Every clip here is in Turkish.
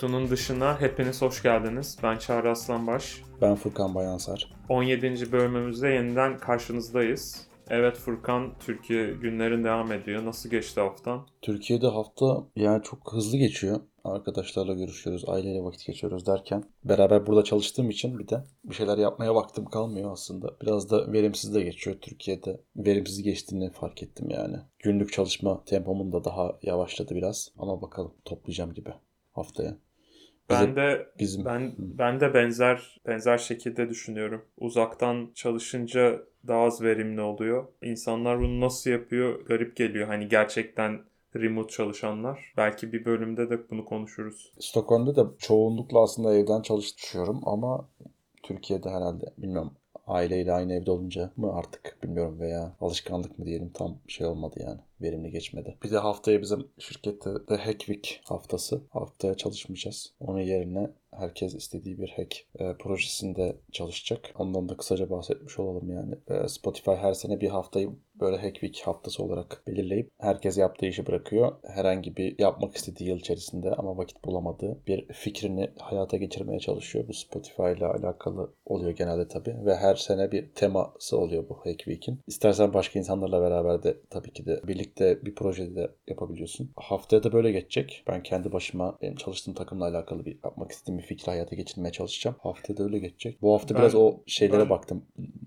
Kutunun dışına hepiniz hoş geldiniz. Ben Çağrı Aslanbaş. Ben Furkan Bayansar. 17. bölümümüzde yeniden karşınızdayız. Evet Furkan, Türkiye günlerin devam ediyor. Nasıl geçti haftan? Türkiye'de hafta yani çok hızlı geçiyor. Arkadaşlarla görüşüyoruz, aileyle vakit geçiyoruz derken beraber burada çalıştığım için bir de bir şeyler yapmaya vaktim kalmıyor aslında. Biraz da verimsiz de geçiyor Türkiye'de. Verimsiz geçtiğini fark ettim yani. Günlük çalışma tempomun da daha yavaşladı biraz ama bakalım toplayacağım gibi haftaya. Ben de bizim ben ben de benzer benzer şekilde düşünüyorum. Uzaktan çalışınca daha az verimli oluyor. İnsanlar bunu nasıl yapıyor? Garip geliyor. Hani gerçekten remote çalışanlar. Belki bir bölümde de bunu konuşuruz. Stockholm'da da çoğunlukla aslında evden çalışıyorum ama Türkiye'de herhalde bilmiyorum aileyle aynı evde olunca mı artık bilmiyorum veya alışkanlık mı diyelim tam şey olmadı yani verimli geçmedi. Bir de haftaya bizim şirkette de Hack Week haftası. Haftaya çalışmayacağız. Onun yerine herkes istediği bir hack e, projesinde çalışacak. Ondan da kısaca bahsetmiş olalım yani. E, Spotify her sene bir haftayı böyle Hack Week haftası olarak belirleyip herkes yaptığı işi bırakıyor. Herhangi bir yapmak istediği yıl içerisinde ama vakit bulamadığı bir fikrini hayata geçirmeye çalışıyor. Bu Spotify ile alakalı oluyor genelde tabii ve her sene bir teması oluyor bu Hack Week'in. İstersen başka insanlarla beraber de tabii ki de birlikte bir projede de yapabiliyorsun. Haftaya da böyle geçecek. Ben kendi başıma benim çalıştığım takımla alakalı bir yapmak istediğim bir fikri hayata geçirmeye çalışacağım. Haftaya da öyle geçecek. Bu hafta Ben- biraz o şeylere ben- baktım.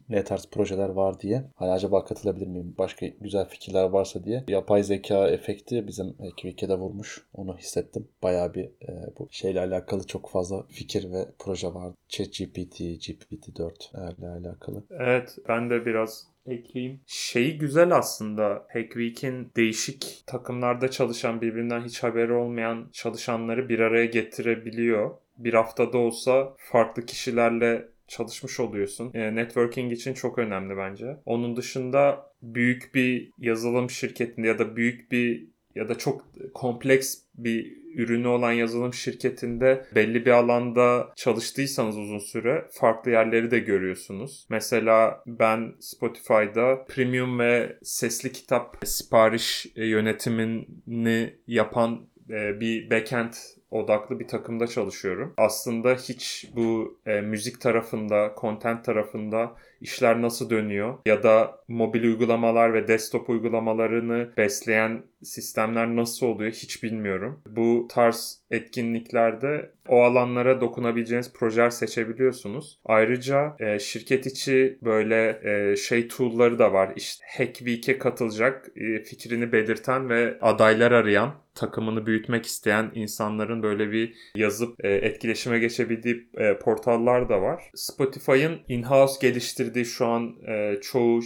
Ne tarz projeler var diye. Hani acaba katılabilir miyim? Başka güzel fikirler varsa diye. Yapay zeka efekti bizim Ekvik'e vurmuş. Onu hissettim. Bayağı bir e, bu şeyle alakalı çok fazla fikir ve proje var. ChatGPT, GPT-4 ile alakalı. Evet ben de biraz ekleyeyim. Şeyi güzel aslında Hack Week'in değişik takımlarda çalışan birbirinden hiç haberi olmayan çalışanları bir araya getirebiliyor. Bir haftada olsa farklı kişilerle çalışmış oluyorsun. E, networking için çok önemli bence. Onun dışında büyük bir yazılım şirketinde ya da büyük bir ya da çok kompleks bir ürünü olan yazılım şirketinde belli bir alanda çalıştıysanız uzun süre farklı yerleri de görüyorsunuz. Mesela ben Spotify'da premium ve sesli kitap sipariş e, yönetimini yapan e, bir backend odaklı bir takımda çalışıyorum. Aslında hiç bu e, müzik tarafında, content tarafında işler nasıl dönüyor ya da mobil uygulamalar ve desktop uygulamalarını besleyen sistemler nasıl oluyor hiç bilmiyorum. Bu tarz etkinliklerde o alanlara dokunabileceğiniz projeler seçebiliyorsunuz. Ayrıca e, şirket içi böyle e, şey tool'ları da var. İşte Hack Week'e katılacak e, fikrini belirten ve adaylar arayan takımını büyütmek isteyen insanların böyle bir yazıp e, etkileşime geçebildiği e, portallar da var. Spotify'ın in-house geliştirdiği şu an e, çoğu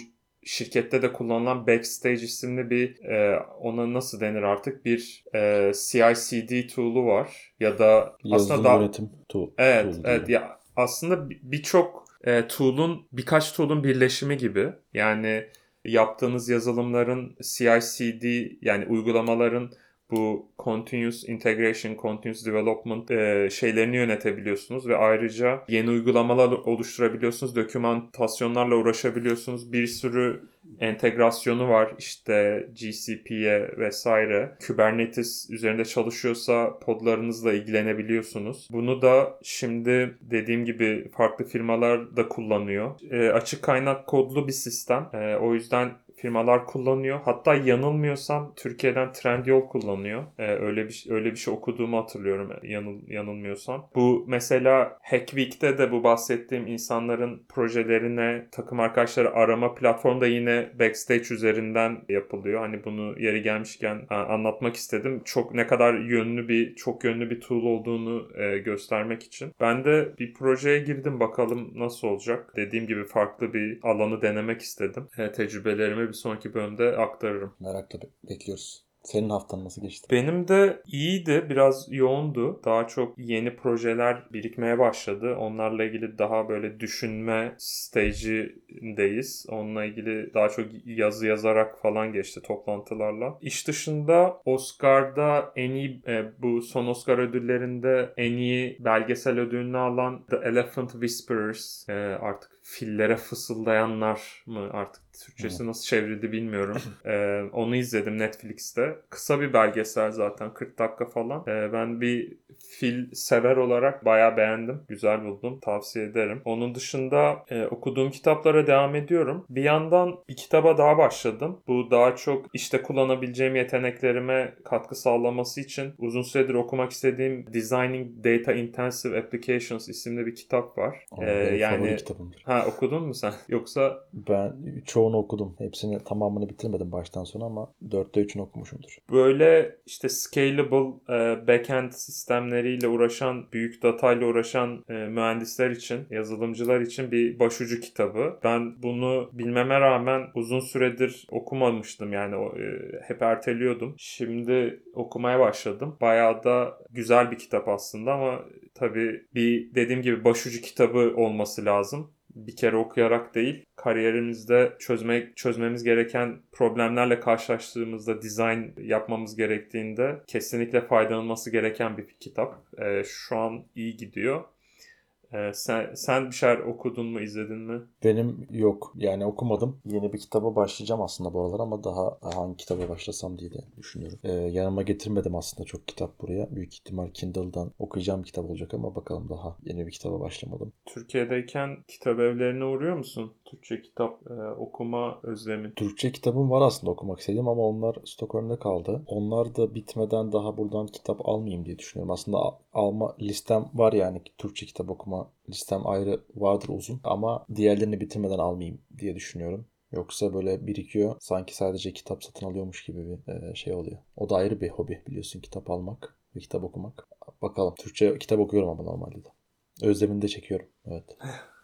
şirkette de kullanılan Backstage isimli bir e, ona nasıl denir artık bir e, CI/CD tool'u var ya da Yazılım aslında daha yönetim tool. Evet, tool evet ya aslında bir- birçok e, tool'un birkaç tool'un birleşimi gibi. Yani yaptığınız yazılımların CI/CD yani uygulamaların bu continuous integration, continuous development e, şeylerini yönetebiliyorsunuz ve ayrıca yeni uygulamalar oluşturabiliyorsunuz, dokümantasyonlarla uğraşabiliyorsunuz. Bir sürü entegrasyonu var işte GCP'ye vesaire. Kubernetes üzerinde çalışıyorsa podlarınızla ilgilenebiliyorsunuz. Bunu da şimdi dediğim gibi farklı firmalar da kullanıyor. E, açık kaynak kodlu bir sistem. E, o yüzden firmalar kullanıyor. Hatta yanılmıyorsam Türkiye'den Trendyol kullanıyor. Ee, öyle bir öyle bir şey okuduğumu hatırlıyorum yanıl, yanılmıyorsam. Bu mesela Hack Week'te de bu bahsettiğim insanların projelerine takım arkadaşları arama platformu da yine Backstage üzerinden yapılıyor. Hani bunu yeri gelmişken a, anlatmak istedim. Çok ne kadar yönlü bir çok yönlü bir tool olduğunu e, göstermek için. Ben de bir projeye girdim bakalım nasıl olacak. Dediğim gibi farklı bir alanı denemek istedim. E, tecrübelerimi bir sonraki bölümde aktarırım. Merakla be- bekliyoruz. Senin haftan nasıl geçti? Benim de iyiydi, biraz yoğundu. Daha çok yeni projeler birikmeye başladı. Onlarla ilgili daha böyle düşünme stage'indeyiz. Onunla ilgili daha çok yazı yazarak falan geçti toplantılarla. İş dışında Oscar'da en iyi, e, bu son Oscar ödüllerinde en iyi belgesel ödülünü alan The Elephant Whisperers e, artık fillere fısıldayanlar mı artık Türkçesi nasıl çevrildi bilmiyorum. Ee, onu izledim Netflix'te. Kısa bir belgesel zaten 40 dakika falan. Ee, ben bir fil sever olarak bayağı beğendim. Güzel buldum. Tavsiye ederim. Onun dışında e, okuduğum kitaplara devam ediyorum. Bir yandan bir kitaba daha başladım. Bu daha çok işte kullanabileceğim yeteneklerime katkı sağlaması için uzun süredir okumak istediğim Designing Data Intensive Applications isimli bir kitap var. Ee, yani kitabımdır. ha okudun mu sen? Yoksa Ben çoğunu okudum. Hepsini tamamını bitirmedim baştan sona ama dörtte üçünü okumuşumdur. böyle işte scalable e, backend sistemleriyle uğraşan, büyük datayla uğraşan e, mühendisler için, yazılımcılar için bir başucu kitabı. Ben bunu bilmeme rağmen uzun süredir okumamıştım yani o, e, hep erteliyordum. Şimdi okumaya başladım. Bayağı da güzel bir kitap aslında ama tabii bir dediğim gibi başucu kitabı olması lazım bir kere okuyarak değil, kariyerimizde çözmek çözmemiz gereken problemlerle karşılaştığımızda dizayn yapmamız gerektiğinde kesinlikle faydalanması gereken bir kitap. Ee, şu an iyi gidiyor. Ee, sen sen bir şeyler okudun mu, izledin mi? Benim yok. Yani okumadım. Yeni bir kitaba başlayacağım aslında bu aralar ama daha hangi kitaba başlasam diye de düşünüyorum. Ee, yanıma getirmedim aslında çok kitap buraya. Büyük ihtimal Kindle'dan okuyacağım kitap olacak ama bakalım daha yeni bir kitaba başlamadım. Türkiye'deyken kitap evlerine uğruyor musun? Türkçe kitap e, okuma özlemi. Türkçe kitabım var aslında okumak istediğim ama onlar Stockholm'da kaldı. Onlar da bitmeden daha buradan kitap almayayım diye düşünüyorum. Aslında al- alma listem var yani Türkçe kitap okuma listem ayrı vardır uzun ama diğerlerini bitirmeden almayayım diye düşünüyorum. Yoksa böyle birikiyor. Sanki sadece kitap satın alıyormuş gibi bir e, şey oluyor. O da ayrı bir hobi biliyorsun kitap almak ve kitap okumak. Bakalım Türkçe kitap okuyorum ama normalde de. Özlemini de çekiyorum. Evet.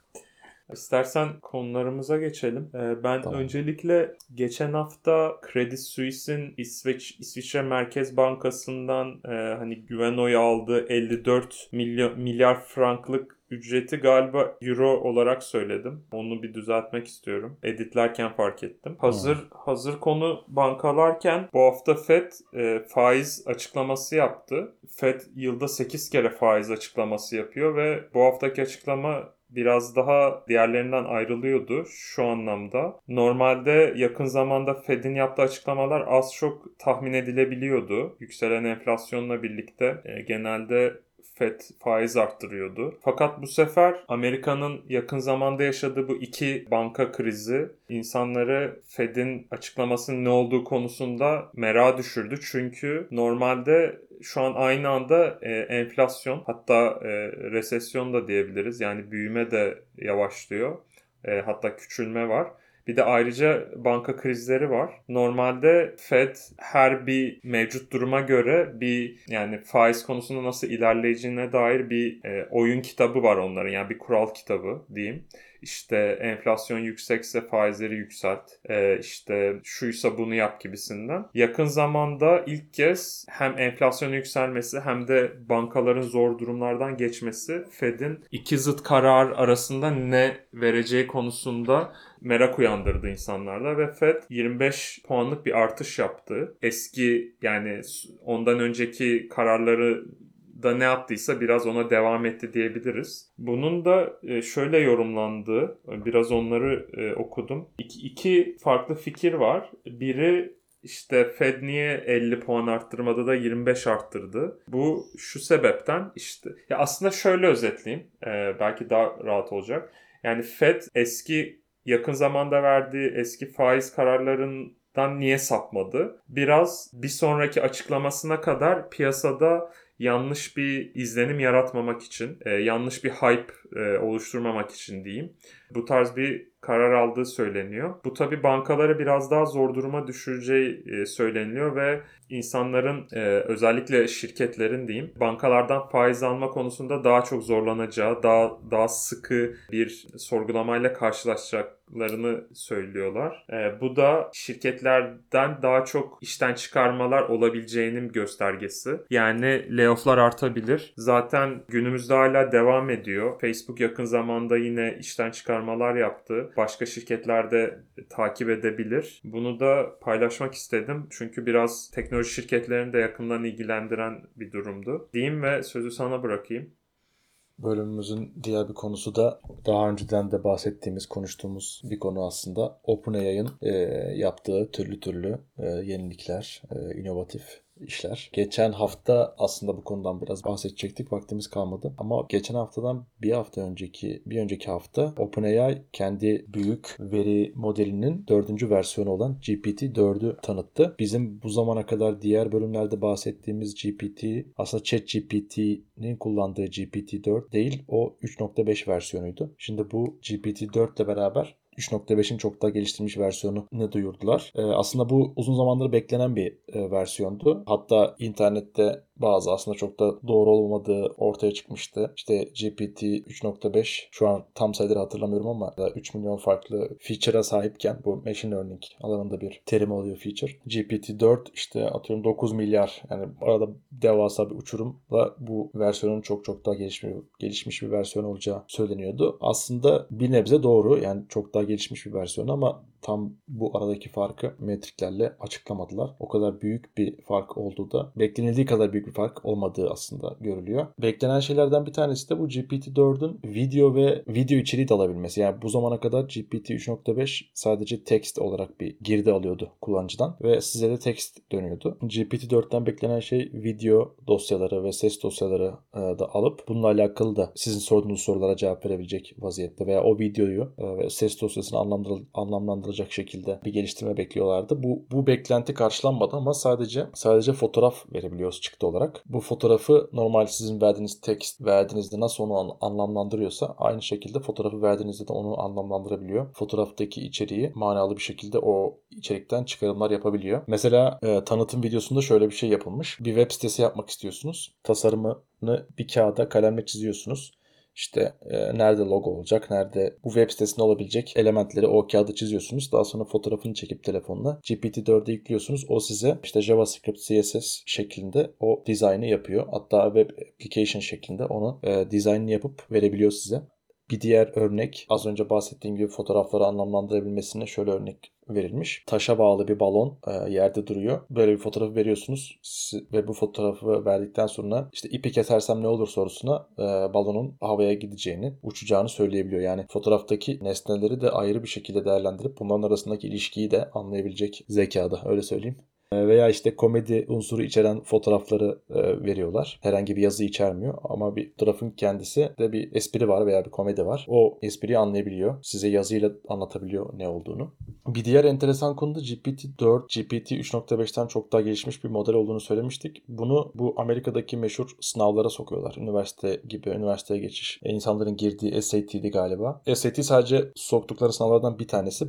İstersen konularımıza geçelim. Ee, ben Tamam. öncelikle geçen hafta Credit Suisse'in İsveç İsviçre Merkez Bankası'ndan e, hani güven oyu aldığı 54 milyon milyar franklık ücreti galiba euro olarak söyledim. Onu bir düzeltmek istiyorum. Editlerken fark ettim. Hazır hazır konu bankalarken bu hafta Fed e, faiz açıklaması yaptı. Fed yılda 8 kere faiz açıklaması yapıyor ve bu haftaki açıklama biraz daha diğerlerinden ayrılıyordu şu anlamda. Normalde yakın zamanda Fed'in yaptığı açıklamalar az çok tahmin edilebiliyordu. Yükselen enflasyonla birlikte e, genelde Fed faiz arttırıyordu. Fakat bu sefer Amerika'nın yakın zamanda yaşadığı bu iki banka krizi insanları Fed'in açıklamasının ne olduğu konusunda merak düşürdü. Çünkü normalde şu an aynı anda e, enflasyon hatta e, resesyon da diyebiliriz. Yani büyüme de yavaşlıyor. E, hatta küçülme var. Bir de ayrıca banka krizleri var. Normalde Fed her bir mevcut duruma göre bir yani faiz konusunda nasıl ilerleyeceğine dair bir e, oyun kitabı var onların. Yani bir kural kitabı diyeyim. İşte enflasyon yüksekse faizleri yükselt. E, işte şuysa bunu yap gibisinden. Yakın zamanda ilk kez hem enflasyonun yükselmesi hem de bankaların zor durumlardan geçmesi Fed'in iki zıt karar arasında ne vereceği konusunda merak uyandırdı insanlarda ve Fed 25 puanlık bir artış yaptı. Eski yani ondan önceki kararları da ne yaptıysa biraz ona devam etti diyebiliriz. Bunun da e, şöyle yorumlandığı, biraz onları e, okudum. İki, iki farklı fikir var. Biri işte Fed niye 50 puan arttırmadı da 25 arttırdı? Bu şu sebepten işte ya aslında şöyle özetleyeyim. E, belki daha rahat olacak. Yani Fed eski yakın zamanda verdiği eski faiz kararlarından niye sapmadı? Biraz bir sonraki açıklamasına kadar piyasada yanlış bir izlenim yaratmamak için, e, yanlış bir hype e, oluşturmamak için diyeyim. Bu tarz bir karar aldığı söyleniyor. Bu tabi bankaları biraz daha zor duruma düşüreceği e, söyleniliyor ve insanların e, özellikle şirketlerin diyeyim bankalardan faiz alma konusunda daha çok zorlanacağı, daha daha sıkı bir sorgulamayla karşılaşacaklarını söylüyorlar. E, bu da şirketlerden daha çok işten çıkarmalar olabileceğinin göstergesi. Yani layofflar artabilir. Zaten günümüzde hala devam ediyor. Facebook yakın zamanda yine işten çıkarmalar yaptı. Başka şirketlerde takip edebilir. Bunu da paylaşmak istedim. Çünkü biraz teknoloji şirketlerini de yakından ilgilendiren bir durumdu. Diyeyim ve sözü sana bırakayım. Bölümümüzün diğer bir konusu da daha önceden de bahsettiğimiz, konuştuğumuz bir konu aslında. OpenAI'ın e, yaptığı türlü türlü e, yenilikler, e, inovatif işler. Geçen hafta aslında bu konudan biraz bahsedecektik. Vaktimiz kalmadı. Ama geçen haftadan bir hafta önceki bir önceki hafta OpenAI kendi büyük veri modelinin dördüncü versiyonu olan GPT-4'ü tanıttı. Bizim bu zamana kadar diğer bölümlerde bahsettiğimiz GPT aslında ChatGPT'nin kullandığı GPT-4 değil o 3.5 versiyonuydu. Şimdi bu GPT-4 ile beraber 3.5'in çok daha geliştirilmiş versiyonunu duyurdular. Ee, aslında bu uzun zamandır beklenen bir e, versiyondu. Hatta internette bazı aslında çok da doğru olmadığı ortaya çıkmıştı. İşte GPT 3.5 şu an tam sayıları hatırlamıyorum ama 3 milyon farklı feature'a sahipken bu machine learning alanında bir terim oluyor feature. GPT 4 işte atıyorum 9 milyar yani arada devasa bir uçurumla bu versiyonun çok çok daha gelişmiş, gelişmiş bir versiyon olacağı söyleniyordu. Aslında bir nebze doğru yani çok daha gelişmiş bir versiyon ama tam bu aradaki farkı metriklerle açıklamadılar. O kadar büyük bir fark olduğu da beklenildiği kadar büyük bir fark olmadığı aslında görülüyor. Beklenen şeylerden bir tanesi de bu GPT-4'ün video ve video içeriği de alabilmesi. Yani bu zamana kadar GPT 3.5 sadece text olarak bir girdi alıyordu kullanıcıdan ve size de text dönüyordu. GPT-4'ten beklenen şey video dosyaları ve ses dosyaları e, da alıp bununla alakalı da sizin sorduğunuz sorulara cevap verebilecek vaziyette veya o videoyu e, ve ses dosyasını anlamlandırılacak anlamlandırılacak şekilde bir geliştirme bekliyorlardı. Bu bu beklenti karşılanmadı ama sadece sadece fotoğraf verebiliyoruz çıktı olarak. Bu fotoğrafı normal sizin verdiğiniz text verdiğinizde nasıl onu anlamlandırıyorsa aynı şekilde fotoğrafı verdiğinizde de onu anlamlandırabiliyor. Fotoğraftaki içeriği manalı bir şekilde o içerikten çıkarımlar yapabiliyor. Mesela e, tanıtım videosunda şöyle bir şey yapılmış. Bir web sitesi yapmak istiyorsunuz. Tasarımını bir kağıda kalemle çiziyorsunuz. İşte e, nerede logo olacak, nerede bu web sitesinde olabilecek elementleri o kağıda çiziyorsunuz. Daha sonra fotoğrafını çekip telefonla GPT-4'e yüklüyorsunuz. O size işte JavaScript, CSS şeklinde o dizaynı yapıyor. Hatta web application şeklinde onu e, dizaynını yapıp verebiliyor size. Bir diğer örnek az önce bahsettiğim gibi fotoğrafları anlamlandırabilmesine şöyle örnek verilmiş. Taşa bağlı bir balon e, yerde duruyor. Böyle bir fotoğrafı veriyorsunuz ve bu fotoğrafı verdikten sonra işte ipi kesersem ne olur sorusuna e, balonun havaya gideceğini, uçacağını söyleyebiliyor. Yani fotoğraftaki nesneleri de ayrı bir şekilde değerlendirip bunların arasındaki ilişkiyi de anlayabilecek zekada öyle söyleyeyim. E, veya işte komedi unsuru içeren fotoğrafları e, veriyorlar. Herhangi bir yazı içermiyor ama bir fotoğrafın kendisi de bir espri var veya bir komedi var. O espriyi anlayabiliyor. Size yazıyla anlatabiliyor ne olduğunu. Bir diğer enteresan konu da GPT-4, GPT 3.5'ten çok daha gelişmiş bir model olduğunu söylemiştik. Bunu bu Amerika'daki meşhur sınavlara sokuyorlar. Üniversite gibi, üniversiteye geçiş. E, insanların girdiği SAT'di galiba. SAT sadece soktukları sınavlardan bir tanesi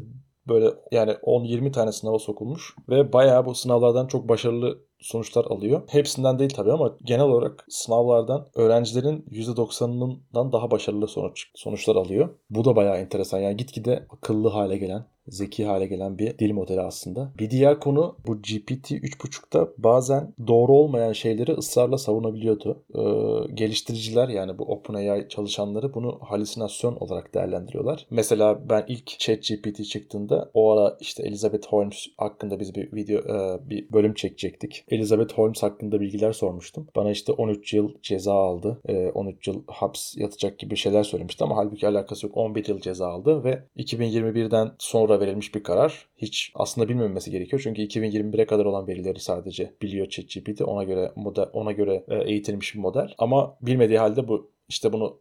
böyle yani 10-20 tane sınava sokulmuş ve bayağı bu sınavlardan çok başarılı sonuçlar alıyor. Hepsinden değil tabii ama genel olarak sınavlardan öğrencilerin %90'ından daha başarılı sonuç sonuçlar alıyor. Bu da bayağı enteresan. Yani gitgide akıllı hale gelen zeki hale gelen bir dil modeli aslında. Bir diğer konu bu GPT 3.5'ta bazen doğru olmayan şeyleri ısrarla savunabiliyordu. Ee, geliştiriciler yani bu OpenAI çalışanları bunu halüsinasyon olarak değerlendiriyorlar. Mesela ben ilk ChatGPT çıktığında o ara işte Elizabeth Holmes hakkında biz bir video e, bir bölüm çekecektik. Elizabeth Holmes hakkında bilgiler sormuştum. Bana işte 13 yıl ceza aldı. E, 13 yıl haps yatacak gibi şeyler söylemişti ama halbuki alakası yok. 11 yıl ceza aldı ve 2021'den sonra sonra verilmiş bir karar. Hiç aslında bilmemesi gerekiyor. Çünkü 2021'e kadar olan verileri sadece biliyor ChatGPT. Ona göre model, ona göre e, eğitilmiş bir model. Ama bilmediği halde bu işte bunu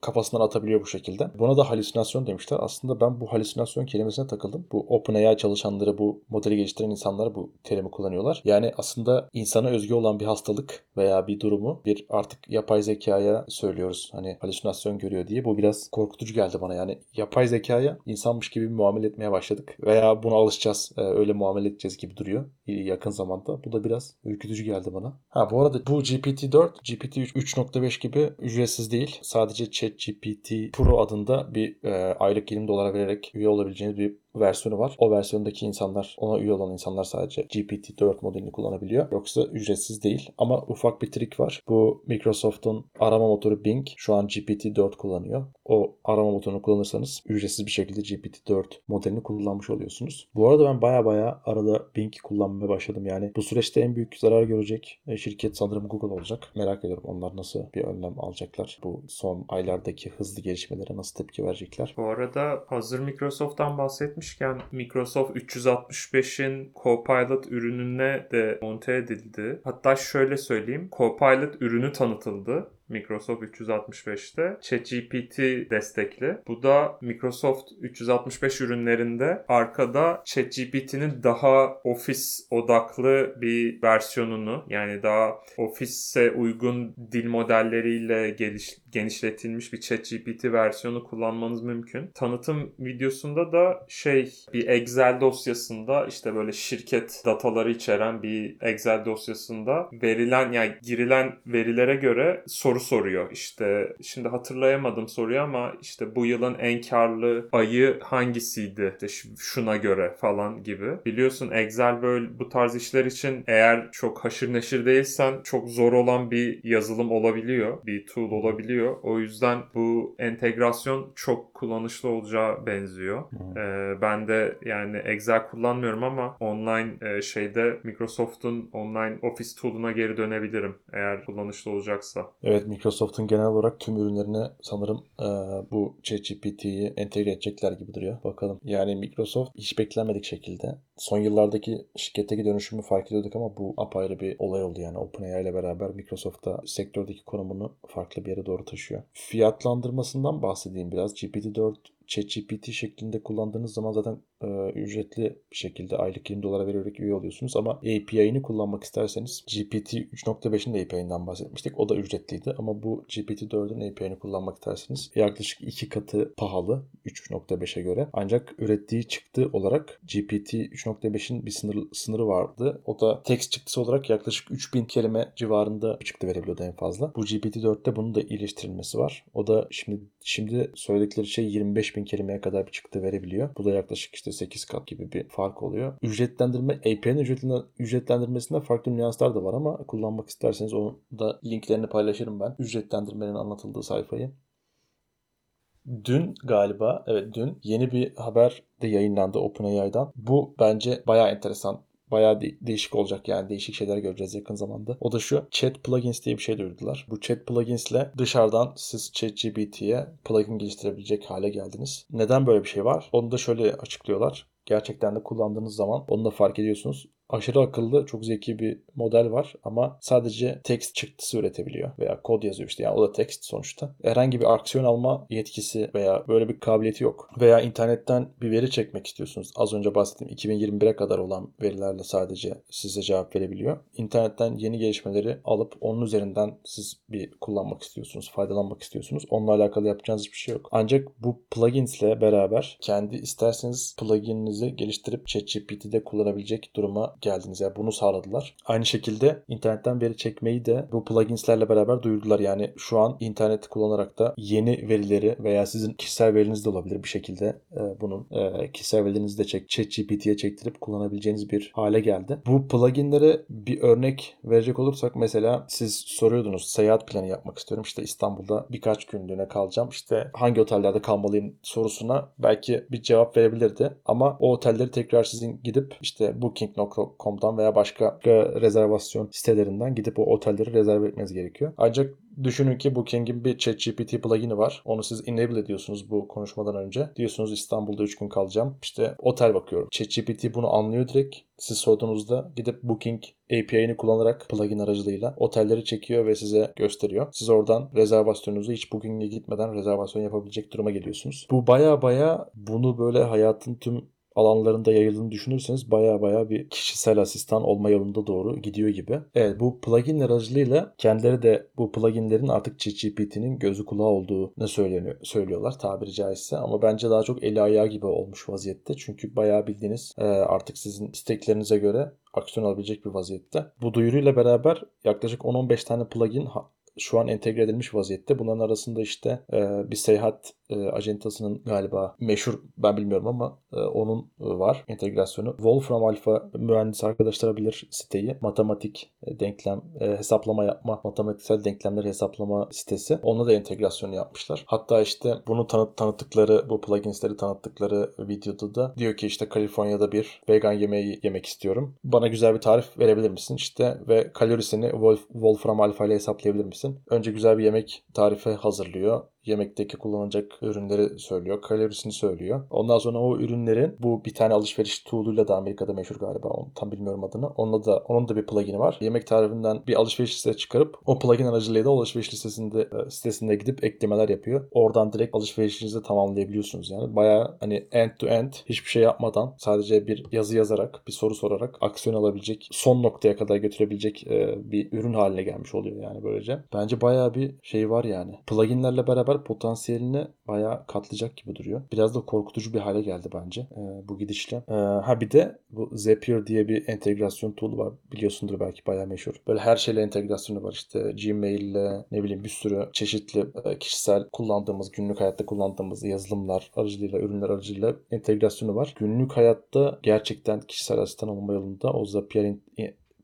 kafasından atabiliyor bu şekilde. Buna da halüsinasyon demişler. Aslında ben bu halüsinasyon kelimesine takıldım. Bu OpenAI çalışanları, bu modeli geliştiren insanlar bu terimi kullanıyorlar. Yani aslında insana özgü olan bir hastalık veya bir durumu bir artık yapay zekaya söylüyoruz. Hani halüsinasyon görüyor diye. Bu biraz korkutucu geldi bana. Yani yapay zekaya insanmış gibi muamele etmeye başladık. Veya buna alışacağız. E, öyle muamele edeceğiz gibi duruyor yakın zamanda. Bu da biraz ürkütücü geldi bana. Ha bu arada bu GPT-4, GPT 3.5 gibi ücretsiz değil. Sadece ChatGPT Pro adında bir e, aylık 20 dolara vererek üye olabileceğiniz bir versiyonu var. O versiyondaki insanlar, ona üye olan insanlar sadece GPT-4 modelini kullanabiliyor. Yoksa ücretsiz değil. Ama ufak bir trik var. Bu Microsoft'un arama motoru Bing şu an GPT-4 kullanıyor. O arama motorunu kullanırsanız ücretsiz bir şekilde GPT-4 modelini kullanmış oluyorsunuz. Bu arada ben baya baya arada Bing kullanmaya başladım. Yani bu süreçte en büyük zarar görecek e, şirket sanırım Google olacak. Merak ediyorum onlar nasıl bir önlem alacaklar. Bu son aylardaki hızlı gelişmelere nasıl tepki verecekler. Bu arada hazır Microsoft'tan bahsetmişken Microsoft 365'in Copilot ürününe de monte edildi. Hatta şöyle söyleyeyim. Copilot ürünü tanıtıldı. Microsoft 365'te ChatGPT destekli. Bu da Microsoft 365 ürünlerinde arkada ChatGPT'nin daha ofis odaklı bir versiyonunu yani daha ofise uygun dil modelleriyle geliş, genişletilmiş bir ChatGPT versiyonu kullanmanız mümkün. Tanıtım videosunda da şey bir Excel dosyasında işte böyle şirket dataları içeren bir Excel dosyasında verilen yani girilen verilere göre soru soruyor. İşte şimdi hatırlayamadım soruyu ama işte bu yılın en karlı ayı hangisiydi? İşte şu- şuna göre falan gibi. Biliyorsun Excel böyle bu tarz işler için eğer çok haşır neşir değilsen çok zor olan bir yazılım olabiliyor. Bir tool olabiliyor. O yüzden bu entegrasyon çok kullanışlı olacağı benziyor. Ee, ben de yani Excel kullanmıyorum ama online e, şeyde Microsoft'un online office tool'una geri dönebilirim eğer kullanışlı olacaksa. Evet Microsoft'un genel olarak tüm ürünlerine sanırım e, bu ChatGPT'yi entegre edecekler gibi duruyor. Bakalım. Yani Microsoft hiç beklenmedik şekilde son yıllardaki şirketteki dönüşümü fark ediyorduk ama bu apayrı bir olay oldu yani. OpenAI ile beraber Microsoft'ta sektördeki konumunu farklı bir yere doğru taşıyor. Fiyatlandırmasından bahsedeyim biraz. GPT-4 ChatGPT şeklinde kullandığınız zaman zaten e, ücretli bir şekilde aylık 20 dolara vererek üye oluyorsunuz ama API'ini kullanmak isterseniz GPT 3.5'in de API'nden bahsetmiştik. O da ücretliydi ama bu GPT-4'ün API'ini kullanmak isterseniz yaklaşık iki katı pahalı 3.5'e göre. Ancak ürettiği çıktı olarak GPT 3.5'in bir sınır, sınırı vardı. O da text çıktısı olarak yaklaşık 3000 kelime civarında çıktı verebiliyordu en fazla. Bu GPT-4'te bunun da iyileştirilmesi var. O da şimdi şimdi söyledikleri şey 25 bin kelimeye kadar bir çıktı verebiliyor. Bu da yaklaşık işte 8 kat gibi bir fark oluyor. Ücretlendirme, API'nin ücretlen- ücretlendirmesinde farklı nüanslar da var ama kullanmak isterseniz onu da linklerini paylaşırım ben. Ücretlendirmenin anlatıldığı sayfayı. Dün galiba, evet dün yeni bir haber de yayınlandı OpenAI'dan. Bu bence bayağı enteresan. Bayağı de- değişik olacak yani değişik şeyler göreceğiz yakın zamanda. O da şu chat plugins diye bir şey duyurdular. Bu chat pluginsle dışarıdan siz ChatGPT'ye plugin geliştirebilecek hale geldiniz. Neden böyle bir şey var? Onu da şöyle açıklıyorlar. Gerçekten de kullandığınız zaman onu da fark ediyorsunuz. Aşırı akıllı, çok zeki bir model var ama sadece text çıktısı üretebiliyor veya kod yazıyor işte. Yani o da text sonuçta. Herhangi bir aksiyon alma yetkisi veya böyle bir kabiliyeti yok. Veya internetten bir veri çekmek istiyorsunuz. Az önce bahsettiğim 2021'e kadar olan verilerle sadece size cevap verebiliyor. İnternetten yeni gelişmeleri alıp onun üzerinden siz bir kullanmak istiyorsunuz, faydalanmak istiyorsunuz. Onunla alakalı yapacağınız hiçbir şey yok. Ancak bu pluginsle beraber kendi isterseniz plugininizi geliştirip ChatGPT'de kullanabilecek duruma geldiniz. Yani bunu sağladılar. Aynı şekilde internetten veri çekmeyi de bu pluginslerle beraber duyurdular. Yani şu an interneti kullanarak da yeni verileri veya sizin kişisel veriniz de olabilir bir şekilde e, bunun e, kişisel verilerinizi de çek, ChatGPT'ye çektirip kullanabileceğiniz bir hale geldi. Bu pluginlere bir örnek verecek olursak mesela siz soruyordunuz seyahat planı yapmak istiyorum. İşte İstanbul'da birkaç günlüğüne kalacağım. İşte hangi otellerde kalmalıyım sorusuna belki bir cevap verebilirdi. Ama o otelleri tekrar sizin gidip işte booking.com'dan veya başka rezervasyon sitelerinden gidip o otelleri rezerve etmeniz gerekiyor. Ancak Düşünün ki Booking'in bir ChatGPT plugin'i var. Onu siz enable ediyorsunuz bu konuşmadan önce. Diyorsunuz İstanbul'da 3 gün kalacağım. İşte otel bakıyorum. ChatGPT bunu anlıyor direkt. Siz sorduğunuzda gidip Booking API'ni kullanarak plugin aracılığıyla otelleri çekiyor ve size gösteriyor. Siz oradan rezervasyonunuzu hiç Booking'e gitmeden rezervasyon yapabilecek duruma geliyorsunuz. Bu baya baya bunu böyle hayatın tüm alanlarında yayıldığını düşünürseniz baya baya bir kişisel asistan olma yolunda doğru gidiyor gibi. Evet bu plugin aracılığıyla kendileri de bu pluginlerin artık ChatGPT'nin gözü kulağı olduğunu söyleniyor, söylüyorlar tabiri caizse. Ama bence daha çok eli ayağı gibi olmuş vaziyette. Çünkü bayağı bildiğiniz e, artık sizin isteklerinize göre aksiyon alabilecek bir vaziyette. Bu duyuruyla beraber yaklaşık 10-15 tane plugin şu an entegre edilmiş vaziyette. Bunların arasında işte e, bir seyahat e, acentasının galiba meşhur ben bilmiyorum ama e, onun var entegrasyonu. Wolfram Alpha mühendis arkadaşlar bilir siteyi. Matematik e, denklem e, hesaplama yapma, matematiksel denklemleri hesaplama sitesi. Onunla da entegrasyonu yapmışlar. Hatta işte bunu tanıt tanıttıkları, bu pluginsleri tanıttıkları videoda da diyor ki işte Kaliforniya'da bir vegan yemeği yemek istiyorum. Bana güzel bir tarif verebilir misin? İşte ve kalorisini Wolf, Wolfram Alpha ile hesaplayabilir misin? Önce güzel bir yemek tarifi hazırlıyor yemekteki kullanılacak ürünleri söylüyor. Kalorisini söylüyor. Ondan sonra o ürünlerin bu bir tane alışveriş tool'uyla da Amerika'da meşhur galiba. Onu tam bilmiyorum adını. Onunla da onun da bir plugin'i var. Yemek tarifinden bir alışveriş listesi çıkarıp o plugin aracılığıyla da alışveriş listesinde e, sitesinde gidip eklemeler yapıyor. Oradan direkt alışverişinizi tamamlayabiliyorsunuz yani. Baya hani end to end hiçbir şey yapmadan sadece bir yazı yazarak, bir soru sorarak aksiyon alabilecek, son noktaya kadar götürebilecek e, bir ürün haline gelmiş oluyor yani böylece. Bence baya bir şey var yani. Pluginlerle beraber potansiyelini bayağı katlayacak gibi duruyor. Biraz da korkutucu bir hale geldi bence e, bu gidişle. E, ha bir de bu Zapier diye bir entegrasyon tool var. Biliyorsundur belki bayağı meşhur. Böyle her şeyle entegrasyonu var. İşte Gmail'le ne bileyim bir sürü çeşitli e, kişisel kullandığımız, günlük hayatta kullandığımız yazılımlar aracılığıyla, ürünler aracılığıyla entegrasyonu var. Günlük hayatta gerçekten kişisel asistan olma yolunda o Zapier'in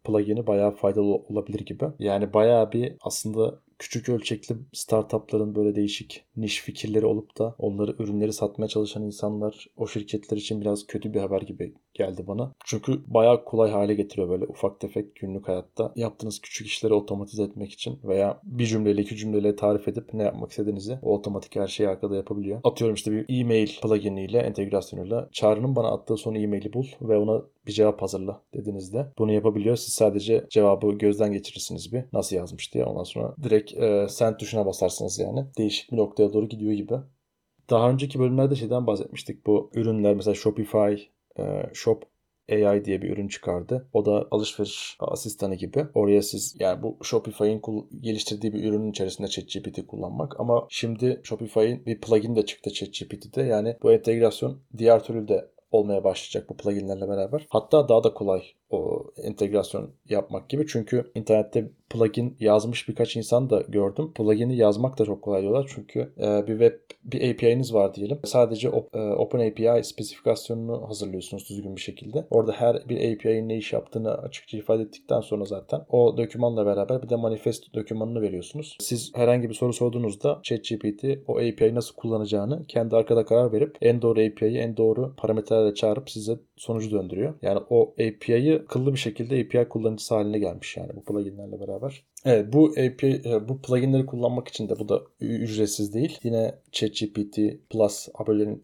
plugin'i bayağı faydalı olabilir gibi. Yani bayağı bir aslında küçük ölçekli startupların böyle değişik niş fikirleri olup da onları ürünleri satmaya çalışan insanlar o şirketler için biraz kötü bir haber gibi geldi bana. Çünkü bayağı kolay hale getiriyor böyle ufak tefek günlük hayatta yaptığınız küçük işleri otomatize etmek için veya bir cümleyle iki cümleyle tarif edip ne yapmak istediğinizi o otomatik her şeyi arkada yapabiliyor. Atıyorum işte bir e-mail pluginiyle entegrasyonuyla Çağrı'nın bana attığı son e-maili bul ve ona bir cevap hazırla dediğinizde bunu yapabiliyor. Siz sadece cevabı gözden geçirirsiniz bir nasıl yazmış diye. Ondan sonra direkt e, send tuşuna basarsınız yani. Değişik bir noktaya doğru gidiyor gibi. Daha önceki bölümlerde şeyden bahsetmiştik. Bu ürünler mesela Shopify, Shop AI diye bir ürün çıkardı. O da alışveriş asistanı gibi. Oraya siz yani bu Shopify'in geliştirdiği bir ürünün içerisinde ChatGPT kullanmak. Ama şimdi Shopify'in bir plugin de çıktı ChatGPT'de. Yani bu entegrasyon diğer türlü de olmaya başlayacak bu pluginlerle beraber. Hatta daha da kolay o entegrasyon yapmak gibi. Çünkü internette plugin yazmış birkaç insan da gördüm. Plugin'i yazmak da çok kolay diyorlar. Çünkü e, bir web bir API'niz var diyelim. Sadece op, e, Open API spesifikasyonunu hazırlıyorsunuz düzgün bir şekilde. Orada her bir API'nin ne iş yaptığını açıkça ifade ettikten sonra zaten o dokümanla beraber bir de manifest dokümanını veriyorsunuz. Siz herhangi bir soru sorduğunuzda ChatGPT o API'yi nasıl kullanacağını kendi arkada karar verip en doğru API'yi en doğru parametrelerle çağırıp size sonucu döndürüyor. Yani o API'yi akıllı bir şekilde API kullanıcısı haline gelmiş yani bu pluginlerle beraber. Evet bu API, e, bu pluginleri kullanmak için de bu da ücretsiz değil. Yine ChatGPT Plus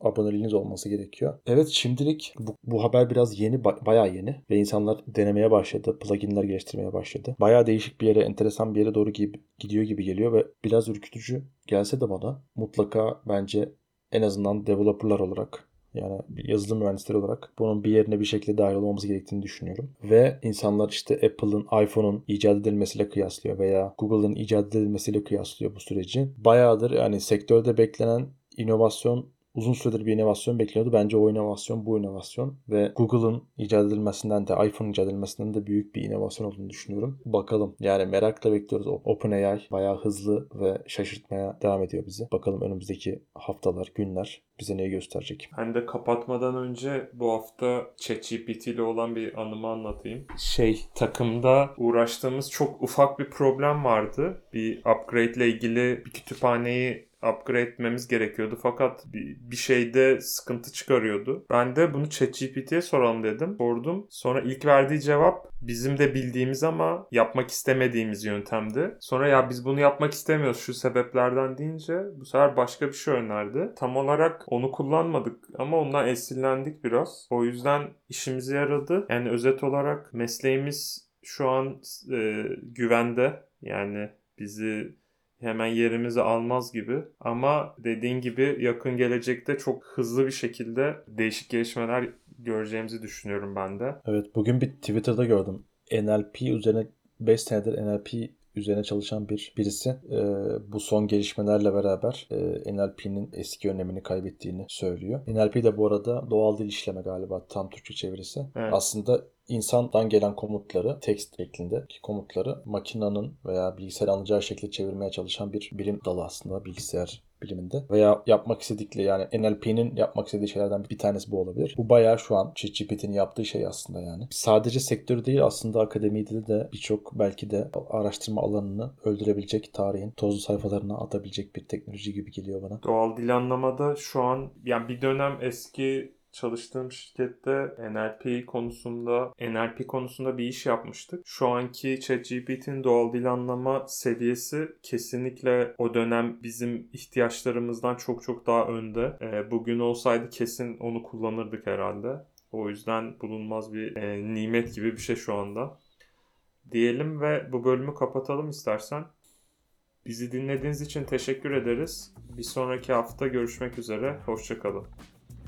aboneliğiniz olması gerekiyor. Evet şimdilik bu, bu haber biraz yeni, bayağı yeni ve insanlar denemeye başladı. Pluginler geliştirmeye başladı. Bayağı değişik bir yere, enteresan bir yere doğru gidiyor gibi geliyor ve biraz ürkütücü gelse de bana mutlaka bence en azından developerlar olarak yani yazılım mühendisleri olarak bunun bir yerine bir şekilde dahil olmamız gerektiğini düşünüyorum. Ve insanlar işte Apple'ın iPhone'un icat edilmesiyle kıyaslıyor veya Google'ın icat edilmesiyle kıyaslıyor bu süreci. Bayağıdır yani sektörde beklenen inovasyon uzun süredir bir inovasyon bekliyordu. Bence o inovasyon bu inovasyon ve Google'ın icat edilmesinden de iPhone icat edilmesinden de büyük bir inovasyon olduğunu düşünüyorum. Bakalım. Yani merakla bekliyoruz. OpenAI bayağı hızlı ve şaşırtmaya devam ediyor bizi. Bakalım önümüzdeki haftalar, günler bize neyi gösterecek. Ben de kapatmadan önce bu hafta ChatGPT ile olan bir anımı anlatayım. Şey takımda uğraştığımız çok ufak bir problem vardı. Bir upgrade ile ilgili bir kütüphaneyi upgrade etmemiz gerekiyordu. Fakat bir, şeyde sıkıntı çıkarıyordu. Ben de bunu ChatGPT'ye soralım dedim. Sordum. Sonra ilk verdiği cevap bizim de bildiğimiz ama yapmak istemediğimiz yöntemdi. Sonra ya biz bunu yapmak istemiyoruz şu sebeplerden deyince bu sefer başka bir şey önerdi. Tam olarak onu kullanmadık ama ondan esinlendik biraz. O yüzden işimize yaradı. Yani özet olarak mesleğimiz şu an e, güvende. Yani bizi hemen yerimizi almaz gibi. Ama dediğin gibi yakın gelecekte çok hızlı bir şekilde değişik gelişmeler göreceğimizi düşünüyorum ben de. Evet bugün bir Twitter'da gördüm. NLP üzerine 5 senedir NLP üzerine çalışan bir birisi e, bu son gelişmelerle beraber e, NLP'nin eski önemini kaybettiğini söylüyor. NLP de bu arada doğal dil işleme galiba tam Türkçe çevirisi. Evet. Aslında insandan gelen komutları text şeklindeki komutları makinenin veya bilgisayar anlayacağı şekilde çevirmeye çalışan bir bilim dalı aslında bilgisayar biliminde veya yapmak istedikleri yani NLP'nin yapmak istediği şeylerden bir tanesi bu olabilir. Bu bayağı şu an ChatGPT'nin yaptığı şey aslında yani. Sadece sektörü değil aslında akademide de birçok belki de araştırma alanını öldürebilecek tarihin tozlu sayfalarına atabilecek bir teknoloji gibi geliyor bana. Doğal dil anlamada şu an yani bir dönem eski çalıştığım şirkette NLP konusunda NLP konusunda bir iş yapmıştık. Şu anki ChatGPT'nin doğal dil anlama seviyesi kesinlikle o dönem bizim ihtiyaçlarımızdan çok çok daha önde. Ee, bugün olsaydı kesin onu kullanırdık herhalde. O yüzden bulunmaz bir e, nimet gibi bir şey şu anda. Diyelim ve bu bölümü kapatalım istersen. Bizi dinlediğiniz için teşekkür ederiz. Bir sonraki hafta görüşmek üzere. Hoşçakalın.